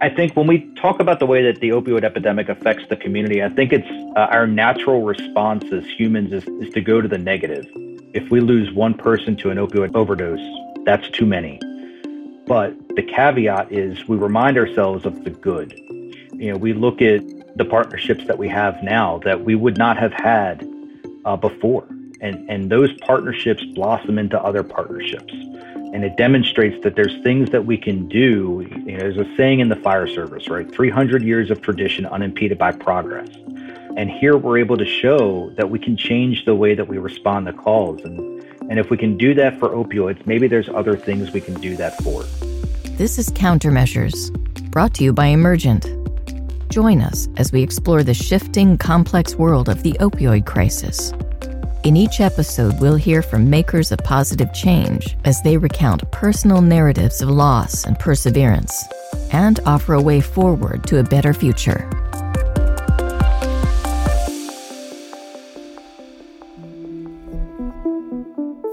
I think when we talk about the way that the opioid epidemic affects the community, I think it's uh, our natural response as humans is, is to go to the negative. If we lose one person to an opioid overdose, that's too many. But the caveat is we remind ourselves of the good. You know, we look at the partnerships that we have now that we would not have had uh, before. And, and those partnerships blossom into other partnerships and it demonstrates that there's things that we can do. You know, there's a saying in the fire service, right? 300 years of tradition unimpeded by progress. And here we're able to show that we can change the way that we respond to calls. And, and if we can do that for opioids, maybe there's other things we can do that for. This is Countermeasures, brought to you by Emergent. Join us as we explore the shifting, complex world of the opioid crisis in each episode, we'll hear from makers of positive change as they recount personal narratives of loss and perseverance and offer a way forward to a better future.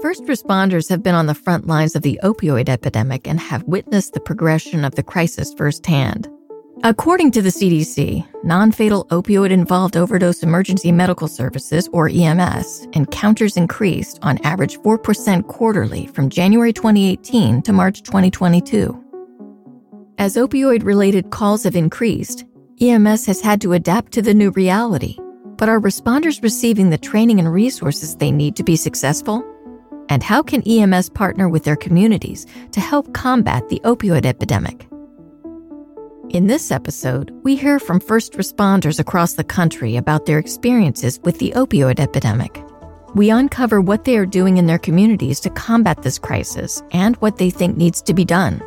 First responders have been on the front lines of the opioid epidemic and have witnessed the progression of the crisis firsthand. According to the CDC, non fatal opioid involved overdose emergency medical services, or EMS, encounters increased on average 4% quarterly from January 2018 to March 2022. As opioid related calls have increased, EMS has had to adapt to the new reality. But are responders receiving the training and resources they need to be successful? And how can EMS partner with their communities to help combat the opioid epidemic? In this episode, we hear from first responders across the country about their experiences with the opioid epidemic. We uncover what they are doing in their communities to combat this crisis and what they think needs to be done.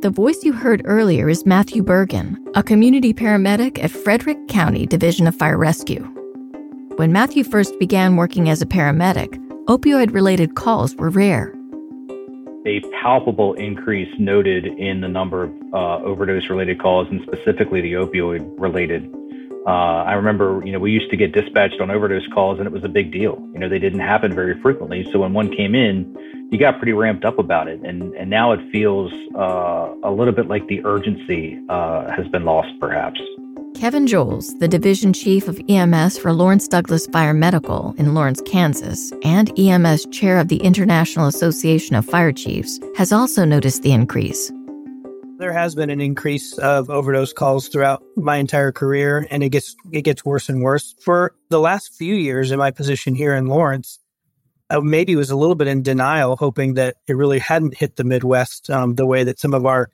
The voice you heard earlier is Matthew Burgan, a community paramedic at Frederick County Division of Fire Rescue. When Matthew first began working as a paramedic, opioid related calls were rare a palpable increase noted in the number of uh, overdose related calls and specifically the opioid related. Uh, I remember, you know, we used to get dispatched on overdose calls and it was a big deal. You know, they didn't happen very frequently. So when one came in, you got pretty ramped up about it. And, and now it feels uh, a little bit like the urgency uh, has been lost, perhaps. Kevin Joles, the division chief of EMS for Lawrence Douglas Fire Medical in Lawrence, Kansas, and EMS chair of the International Association of Fire Chiefs, has also noticed the increase. There has been an increase of overdose calls throughout my entire career, and it gets it gets worse and worse. For the last few years in my position here in Lawrence, I maybe was a little bit in denial, hoping that it really hadn't hit the Midwest um, the way that some of our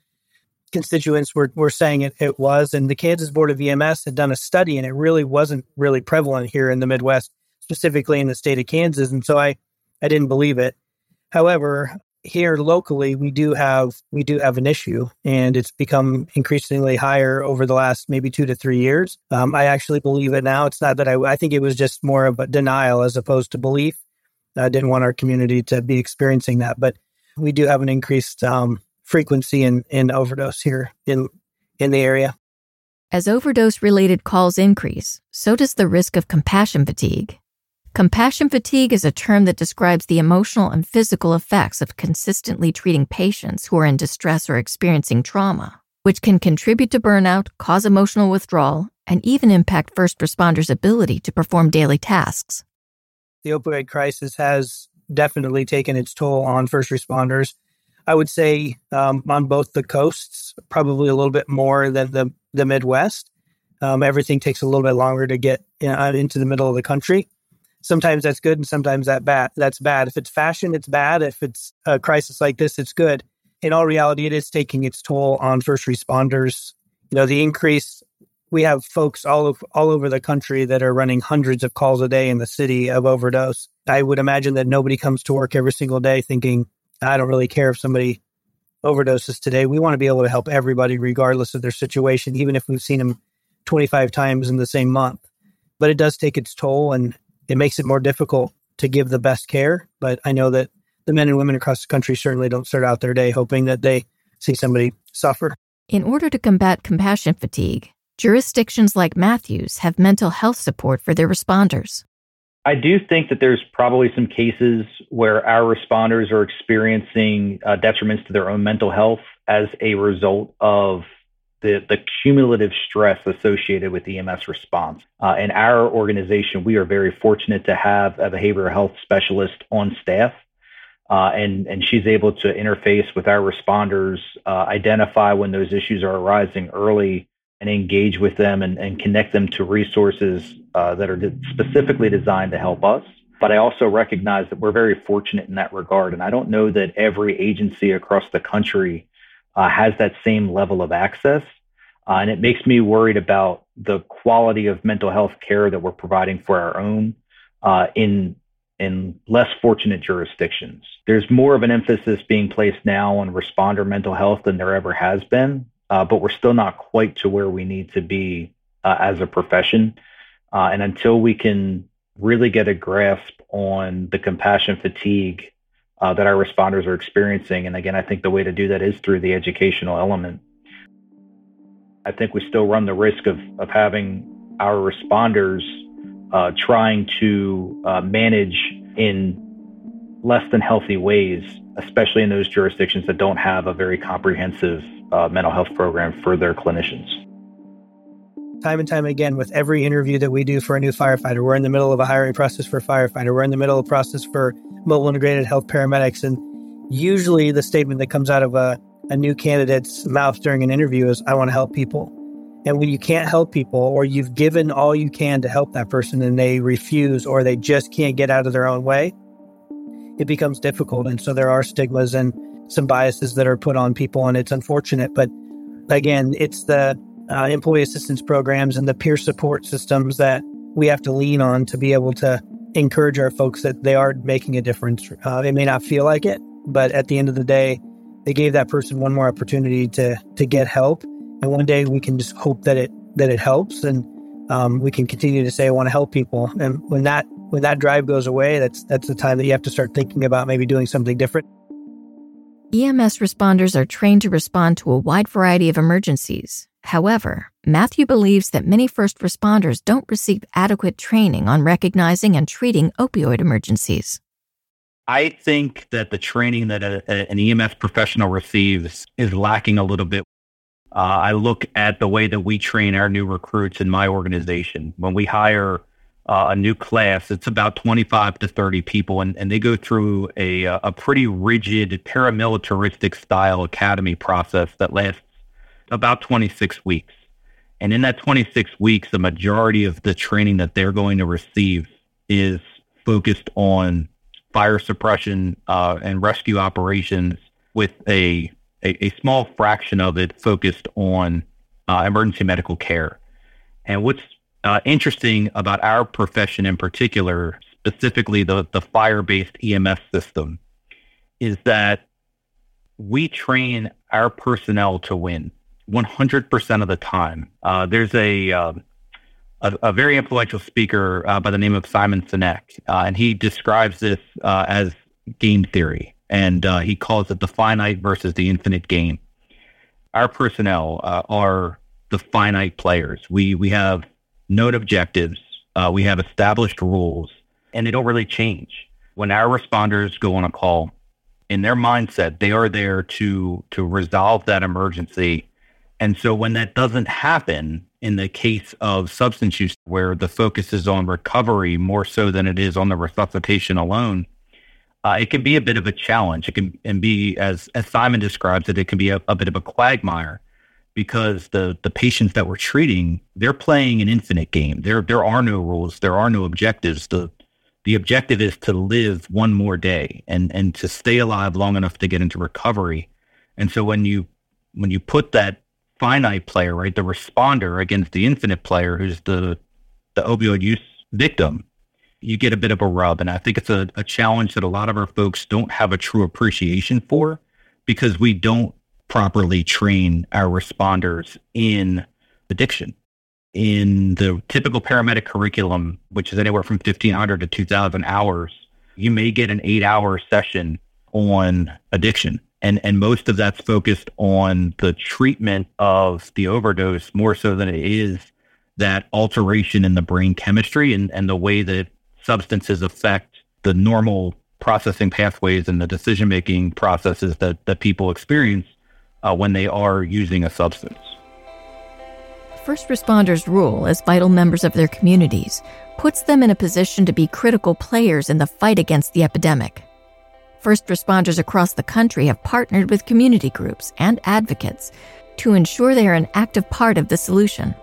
constituents were, were saying it, it was. And the Kansas Board of EMS had done a study and it really wasn't really prevalent here in the Midwest, specifically in the state of Kansas. And so I, I didn't believe it. However, here locally, we do have we do have an issue, and it's become increasingly higher over the last maybe two to three years. Um, I actually believe it now. It's not that I I think it was just more of a denial as opposed to belief. I didn't want our community to be experiencing that, but we do have an increased um, frequency in, in overdose here in in the area. As overdose related calls increase, so does the risk of compassion fatigue. Compassion fatigue is a term that describes the emotional and physical effects of consistently treating patients who are in distress or experiencing trauma, which can contribute to burnout, cause emotional withdrawal, and even impact first responders' ability to perform daily tasks. The opioid crisis has definitely taken its toll on first responders I would say um, on both the coasts, probably a little bit more than the the Midwest. Um, everything takes a little bit longer to get you know, into the middle of the country. Sometimes that's good, and sometimes that bad. That's bad. If it's fashion, it's bad. If it's a crisis like this, it's good. In all reality, it is taking its toll on first responders. You know, the increase. We have folks all over, all over the country that are running hundreds of calls a day in the city of overdose. I would imagine that nobody comes to work every single day thinking, I don't really care if somebody overdoses today. We want to be able to help everybody, regardless of their situation, even if we've seen them 25 times in the same month. But it does take its toll and it makes it more difficult to give the best care. But I know that the men and women across the country certainly don't start out their day hoping that they see somebody suffer. In order to combat compassion fatigue, jurisdictions like Matthews have mental health support for their responders. I do think that there's probably some cases where our responders are experiencing uh, detriments to their own mental health as a result of the, the cumulative stress associated with EMS response. Uh, in our organization, we are very fortunate to have a behavioral health specialist on staff. Uh, and, and she's able to interface with our responders, uh, identify when those issues are arising early, and engage with them and, and connect them to resources uh, that are specifically designed to help us. But I also recognize that we're very fortunate in that regard. And I don't know that every agency across the country uh, has that same level of access. Uh, and it makes me worried about the quality of mental health care that we're providing for our own uh, in in less fortunate jurisdictions. There's more of an emphasis being placed now on responder mental health than there ever has been, uh, but we're still not quite to where we need to be uh, as a profession. Uh, and until we can really get a grasp on the compassion fatigue uh, that our responders are experiencing. And again, I think the way to do that is through the educational element. I think we still run the risk of, of having our responders uh, trying to uh, manage in less than healthy ways, especially in those jurisdictions that don't have a very comprehensive uh, mental health program for their clinicians. Time and time again, with every interview that we do for a new firefighter, we're in the middle of a hiring process for a firefighter. We're in the middle of a process for mobile integrated health paramedics. And usually the statement that comes out of a, a new candidate's mouth during an interview is, I want to help people. And when you can't help people, or you've given all you can to help that person and they refuse, or they just can't get out of their own way, it becomes difficult. And so there are stigmas and some biases that are put on people, and it's unfortunate. But again, it's the uh, employee assistance programs and the peer support systems that we have to lean on to be able to encourage our folks that they are making a difference. Uh, they may not feel like it, but at the end of the day, they gave that person one more opportunity to to get help, and one day we can just hope that it that it helps, and um, we can continue to say I want to help people. And when that when that drive goes away, that's that's the time that you have to start thinking about maybe doing something different. EMS responders are trained to respond to a wide variety of emergencies, However, Matthew believes that many first responders don't receive adequate training on recognizing and treating opioid emergencies. I think that the training that a, a, an EMS professional receives is lacking a little bit. Uh, I look at the way that we train our new recruits in my organization. When we hire uh, a new class, it's about 25 to 30 people, and, and they go through a, a pretty rigid paramilitaristic style academy process that lasts about 26 weeks. And in that 26 weeks, the majority of the training that they're going to receive is focused on fire suppression uh, and rescue operations with a, a, a, small fraction of it focused on uh, emergency medical care. And what's uh, interesting about our profession in particular, specifically the, the fire-based EMS system, is that we train our personnel to win. 100% of the time. Uh, there's a, uh, a, a very influential speaker uh, by the name of Simon Sinek, uh, and he describes this uh, as game theory, and uh, he calls it the finite versus the infinite game. Our personnel are the finite players. We we have known objectives, we have established rules, and they don't really change. When our responders go on a call, in their mindset, they are there to to resolve that emergency and so when that doesn't happen in the case of substance use, where the focus is on recovery more so than it is on the resuscitation alone, uh, it can be a bit of a challenge. It can and be as as Simon describes it, it can be a, a bit of a quagmire because the the patients that we're treating, they're playing an infinite game. There there are no rules, there are no objectives. The the objective is to live one more day and and to stay alive long enough to get into recovery. And so when you when you put that finite player, right? The responder against the infinite player who's the the opioid use victim, you get a bit of a rub. And I think it's a, a challenge that a lot of our folks don't have a true appreciation for because we don't properly train our responders in addiction. In the typical paramedic curriculum, which is anywhere from 1,500 to 2,000 hours, you may get an eight hour session on addiction and and most of that's focused on the treatment of the overdose more so than it is that alteration in the brain chemistry and, and the way that substances affect the normal processing pathways and the decision making processes that, that people experience uh, when they are using a substance. First responders' role as vital members of their communities puts them in a position to be critical players in the fight against the epidemic. First responders across the country have partnered with community groups and advocates to ensure they are an active part of the solution.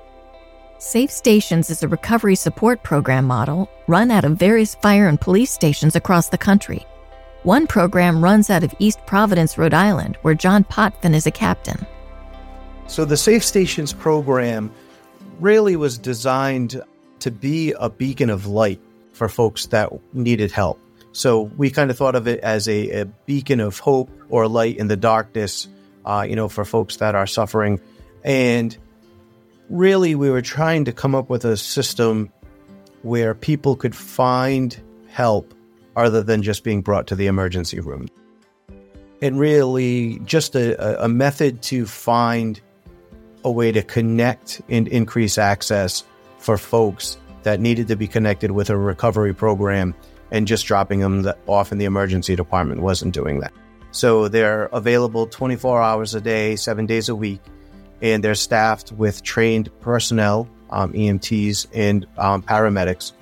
Safe Stations is a recovery support program model run out of various fire and police stations across the country. One program runs out of East Providence, Rhode Island, where John Potvin is a captain. So the Safe Stations program really was designed to be a beacon of light for folks that needed help. So we kind of thought of it as a, a beacon of hope or light in the darkness, uh, you know, for folks that are suffering. And really, we were trying to come up with a system where people could find help other than just being brought to the emergency room. And really, just a, a method to find a way to connect and increase access for folks that needed to be connected with a recovery program and just dropping them off in the emergency department wasn't doing that. So they're available 24 hours a day, seven days a week, and they're staffed with trained personnel, um, EMTs, and um, paramedics.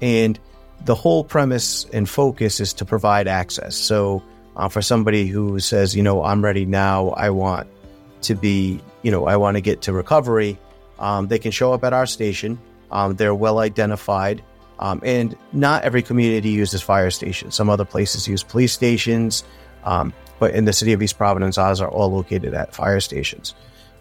And the whole premise and focus is to provide access. So uh, for somebody who says, you know, I'm ready now, I want to be, you know, I want to get to recovery, um, they can show up at our station. Um, they're well identified. Um, and not every community uses fire stations. Some other places use police stations. Um, but in the city of East Providence, ours are all located at fire stations.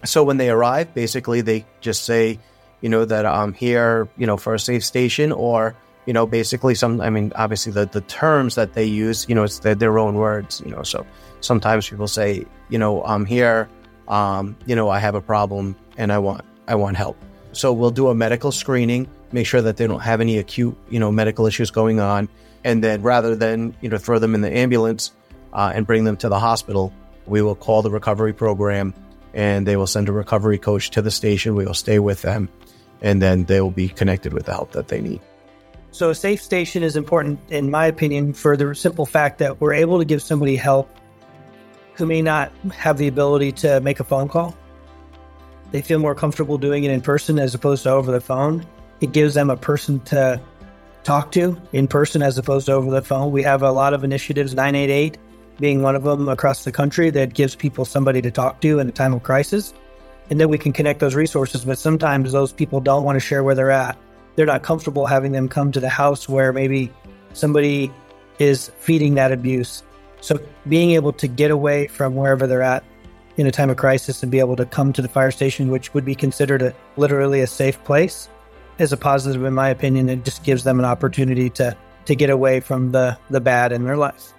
So when they arrive, basically they just say, you know, that I'm here, you know, for a safe station or, you know, basically some, I mean, obviously the, the terms that they use, you know, it's their, their own words, you know, so sometimes people say, you know, I'm here, um, you know, I have a problem and I want, I want help. So we'll do a medical screening make sure that they don't have any acute, you know, medical issues going on. And then rather than, you know, throw them in the ambulance uh, and bring them to the hospital, we will call the recovery program and they will send a recovery coach to the station. We will stay with them and then they will be connected with the help that they need. So, a safe station is important, in my opinion, for the simple fact that we're able to give somebody help who may not have the ability to make a phone call. They feel more comfortable doing it in person as opposed to over the phone. It gives them a person to talk to in person as opposed to over the phone. We have a lot of initiatives, 988 being one of them across the country, that gives people somebody to talk to in a time of crisis. And then we can connect those resources. But sometimes those people don't want to share where they're at. They're not comfortable having them come to the house where maybe somebody is feeding that abuse. So being able to get away from wherever they're at in a time of crisis and be able to come to the fire station, which would be considered a, literally a safe place, is a positive in my opinion. It just gives them an opportunity to to get away from the the bad in their life.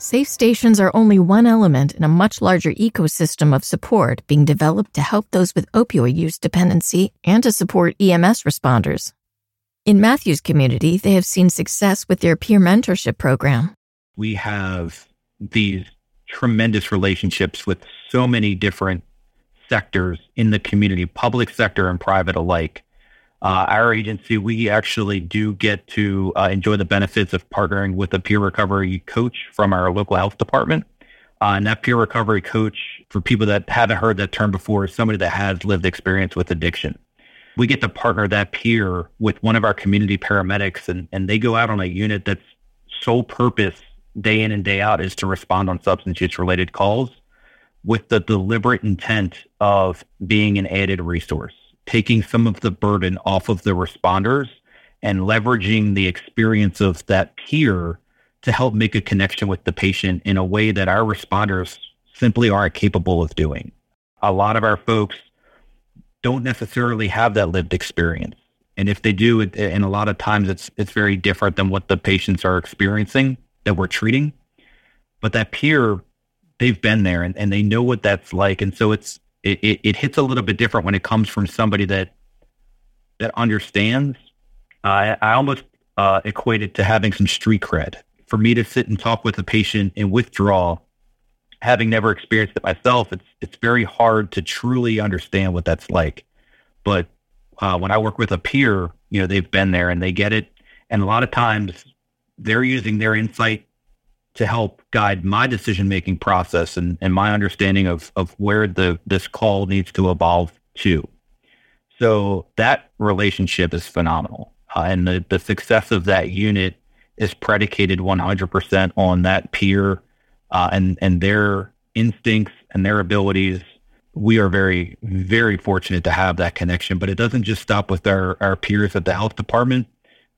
Safe stations are only one element in a much larger ecosystem of support being developed to help those with opioid use dependency and to support EMS responders. In Matthew's community, they have seen success with their peer mentorship program. We have these tremendous relationships with so many different sectors in the community, public sector and private alike, uh, our agency, we actually do get to uh, enjoy the benefits of partnering with a peer recovery coach from our local health department. Uh, and that peer recovery coach, for people that haven't heard that term before, is somebody that has lived experience with addiction. We get to partner that peer with one of our community paramedics, and, and they go out on a unit that's sole purpose day in and day out is to respond on substance use related calls with the deliberate intent of being an added resource taking some of the burden off of the responders and leveraging the experience of that peer to help make a connection with the patient in a way that our responders simply aren't capable of doing. A lot of our folks don't necessarily have that lived experience. And if they do, it, and a lot of times it's it's very different than what the patients are experiencing that we're treating. But that peer, they've been there and, and they know what that's like. And so it's it, it, it, hits a little bit different when it comes from somebody that that understands. Uh, I almost uh, equate it to having some street cred. For me to sit and talk with a patient in withdrawal, having never experienced it myself, it's it's very hard to truly understand what that's like. But uh, when I work with a peer, you know, they've been there and they get it, And a lot of times they're using their insight to help guide my decision making process and, and my understanding of, of where the this call needs to evolve to. So that relationship is phenomenal. Uh, and the, the success of that unit is predicated 100% on that peer uh, and, and their instincts and their abilities. We are very, very fortunate to have that connection, but it doesn't just stop with our, our peers at the health department.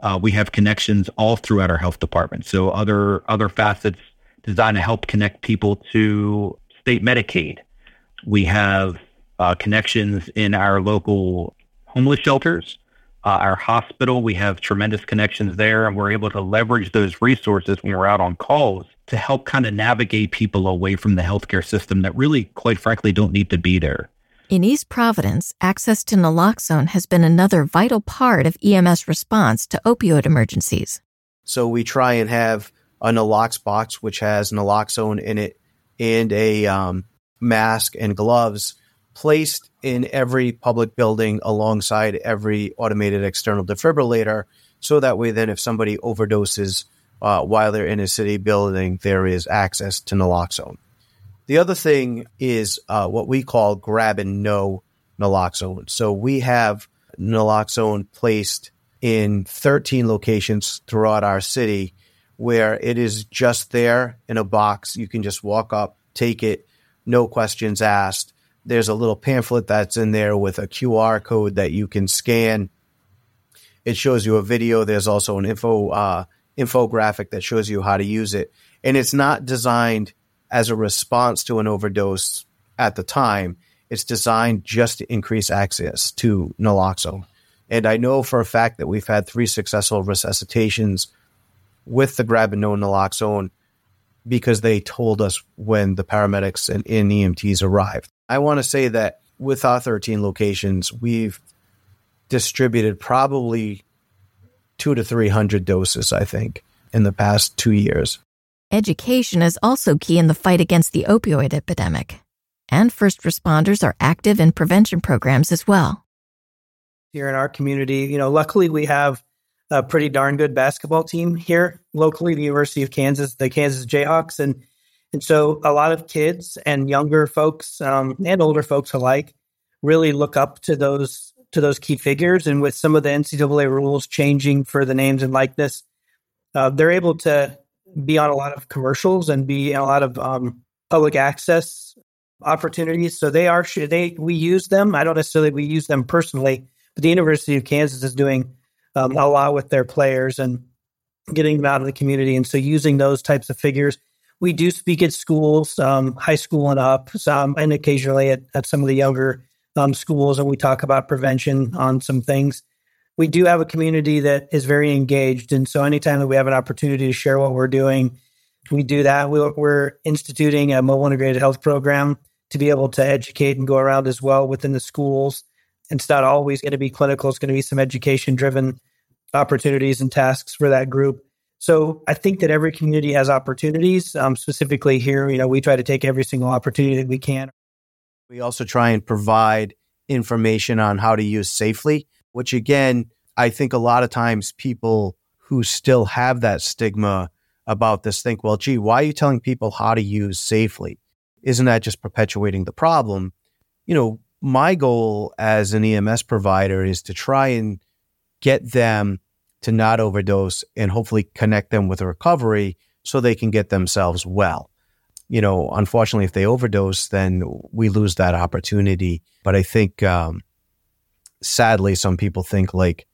Uh, we have connections all throughout our health department. So other other facets designed to help connect people to state Medicaid. We have uh, connections in our local homeless shelters, uh, our hospital. We have tremendous connections there, and we're able to leverage those resources when we're out on calls to help kind of navigate people away from the healthcare system that really, quite frankly, don't need to be there. In East Providence, access to naloxone has been another vital part of EMS response to opioid emergencies. So we try and have a nalox box, which has naloxone in it, and a um, mask and gloves placed in every public building alongside every automated external defibrillator. So that way, then, if somebody overdoses uh, while they're in a city building, there is access to naloxone. The other thing is uh, what we call grab and no naloxone. So we have naloxone placed in 13 locations throughout our city where it is just there in a box. You can just walk up, take it, no questions asked. There's a little pamphlet that's in there with a QR code that you can scan. It shows you a video. There's also an info uh, infographic that shows you how to use it, and it's not designed as a response to an overdose at the time. It's designed just to increase access to naloxone. And I know for a fact that we've had three successful resuscitations with the grab and no naloxone because they told us when the paramedics and, and EMTs arrived. I want to say that with our 13 locations, we've distributed probably two to 300 doses, I think, in the past two years. Education is also key in the fight against the opioid epidemic. And first responders are active in prevention programs as well. Here in our community, you know, luckily we have a pretty darn good basketball team here locally, the University of Kansas, the Kansas Jayhawks, and and so a lot of kids and younger folks um, and older folks alike really look up to those to those key figures. And with some of the NCAA rules changing for the names and likeness, uh, they're able to be on a lot of commercials and be in a lot of um, public access opportunities. So they are they we use them. I don't necessarily we use them personally, but the University of Kansas is doing um, a lot with their players and getting them out of the community. And so using those types of figures, we do speak at schools, um, high school and up, some, and occasionally at, at some of the younger um, schools, and we talk about prevention on some things. We do have a community that is very engaged. And so anytime that we have an opportunity to share what we're doing, we do that. We're, we're instituting a mobile integrated health program to be able to educate and go around as well within the schools it's not always going to be clinical. It's going to be some education driven opportunities and tasks for that group. So I think that every community has opportunities. Um, specifically here, you know, we try to take every single opportunity that we can. We also try and provide information on how to use safely, which again, I think a lot of times people who still have that stigma about this think, well, gee, why are you telling people how to use safely? Isn't that just perpetuating the problem? You know, my goal as an EMS provider is to try and get them to not overdose and hopefully connect them with a recovery so they can get themselves well. You know, unfortunately, if they overdose, then we lose that opportunity. But I think, um, sadly, some people think like,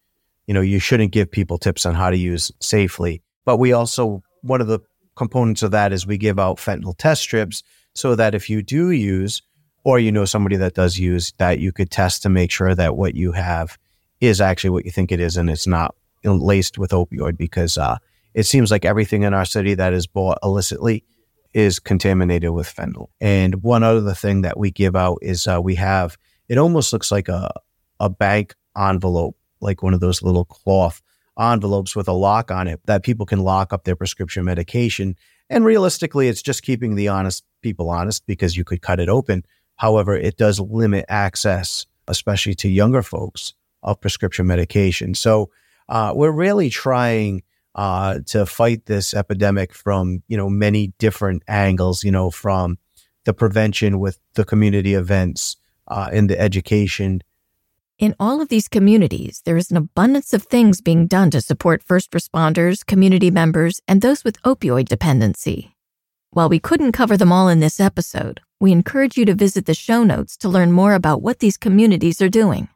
you know, you shouldn't give people tips on how to use safely. But we also, one of the components of that is we give out fentanyl test strips so that if you do use, or you know somebody that does use that you could test to make sure that what you have is actually what you think it is and it's not laced with opioid because uh, it seems like everything in our city that is bought illicitly is contaminated with fentanyl. And one other thing that we give out is uh, we have it almost looks like a a bank envelope, like one of those little cloth envelopes with a lock on it that people can lock up their prescription medication. And realistically, it's just keeping the honest people honest because you could cut it open. However, it does limit access, especially to younger folks, of prescription medication. So uh, we're really trying uh, to fight this epidemic from you know many different angles. You know, from the prevention with the community events uh, in the education. In all of these communities, there is an abundance of things being done to support first responders, community members, and those with opioid dependency. While we couldn't cover them all in this episode, we encourage you to visit the show notes to learn more about what these communities are doing.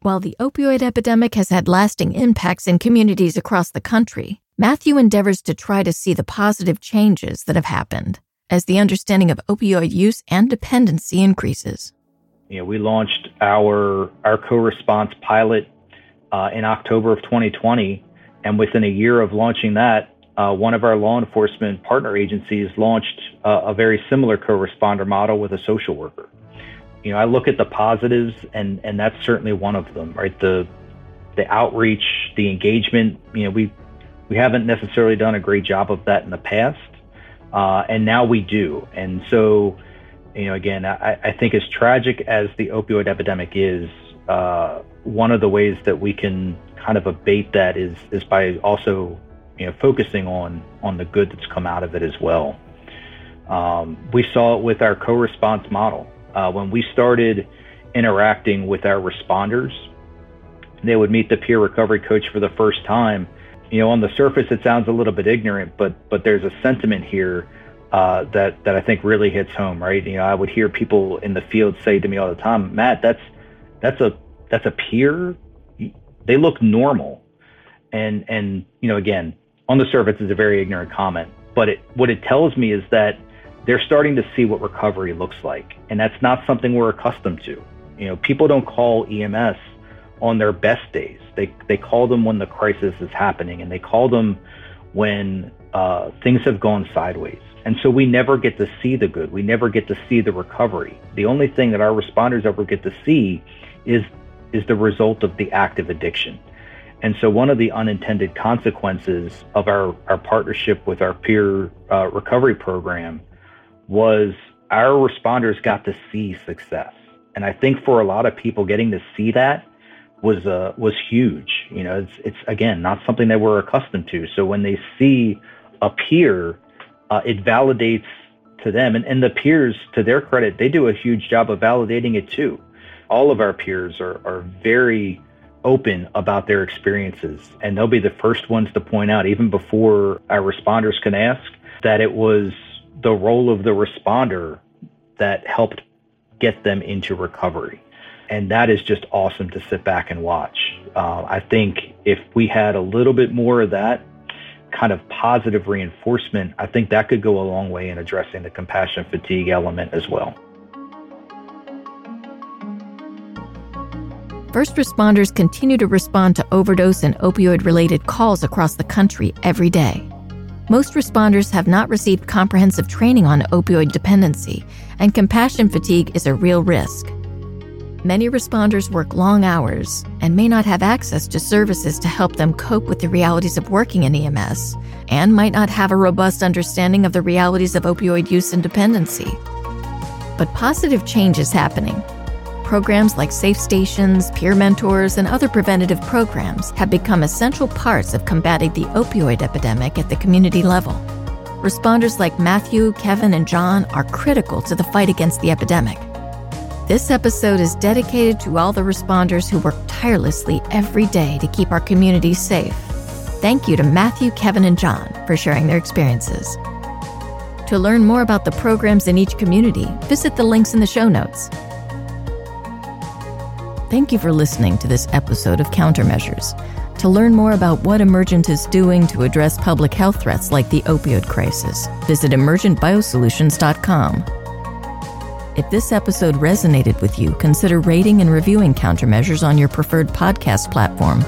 While the opioid epidemic has had lasting impacts in communities across the country, Matthew endeavors to try to see the positive changes that have happened as the understanding of opioid use and dependency increases. You know, we launched our our co-response pilot uh, in October of 2020, and within a year of launching that, uh, one of our law enforcement partner agencies launched uh, a very similar co-responder model with a social worker you know, I look at the positives, and and that's certainly one of them, right? The the outreach, the engagement. You know, we we haven't necessarily done a great job of that in the past, uh, and now we do. And so, you know, again, I, I think as tragic as the opioid epidemic is, uh, one of the ways that we can kind of abate that is is by also you know focusing on on the good that's come out of it as well. Um, we saw it with our co-response model uh, when we started interacting with our responders, they would meet the peer recovery coach for the first time. You know, on the surface, it sounds a little bit ignorant, but but there's a sentiment here uh, that that I think really hits home, right? You know, I would hear people in the field say to me all the time, "Matt, that's that's a that's a peer. They look normal," and and you know, again, on the surface, is a very ignorant comment, but it what it tells me is that they're starting to see what recovery looks like. And that's not something we're accustomed to. You know, people don't call EMS on their best days. They, they call them when the crisis is happening and they call them when uh, things have gone sideways. And so we never get to see the good. We never get to see the recovery. The only thing that our responders ever get to see is, is the result of the active addiction. And so one of the unintended consequences of our, our partnership with our peer uh, recovery program was our responders got to see success. And I think for a lot of people, getting to see that was uh, was huge. You know, it's it's again not something that we're accustomed to. So when they see a peer, uh, it validates to them, and, and the peers, to their credit, they do a huge job of validating it too. All of our peers are are very open about their experiences, and they'll be the first ones to point out, even before our responders can ask, that it was the role of the responder that helped get them into recovery. And that is just awesome to sit back and watch. Uh, I think if we had a little bit more of that kind of positive reinforcement, I think that could go a long way in addressing the compassion fatigue element as well. First responders continue to respond to overdose and opioid related calls across the country every day. Most responders have not received comprehensive training on opioid dependency, and compassion fatigue is a real risk. Many responders work long hours and may not have access to services to help them cope with the realities of working in EMS, and might not have a robust understanding of the realities of opioid use and dependency. But positive change is happening programs like Safe Stations, peer mentors, and other preventative programs have become essential parts of combating the opioid epidemic at the community level. Responders like Matthew, Kevin, and John are critical to the fight against the epidemic. This episode is dedicated to all the responders who work tirelessly every day to keep our communities safe. Thank you to Matthew, Kevin, and John for sharing their experiences. To learn more about the programs in each community, visit the links in the show notes. Thank you for listening to this episode of Countermeasures. To learn more about what Emergent is doing to address public health threats like the opioid crisis, visit emergentbiosolutions.com. If this episode resonated with you, consider rating and reviewing Countermeasures on your preferred podcast platform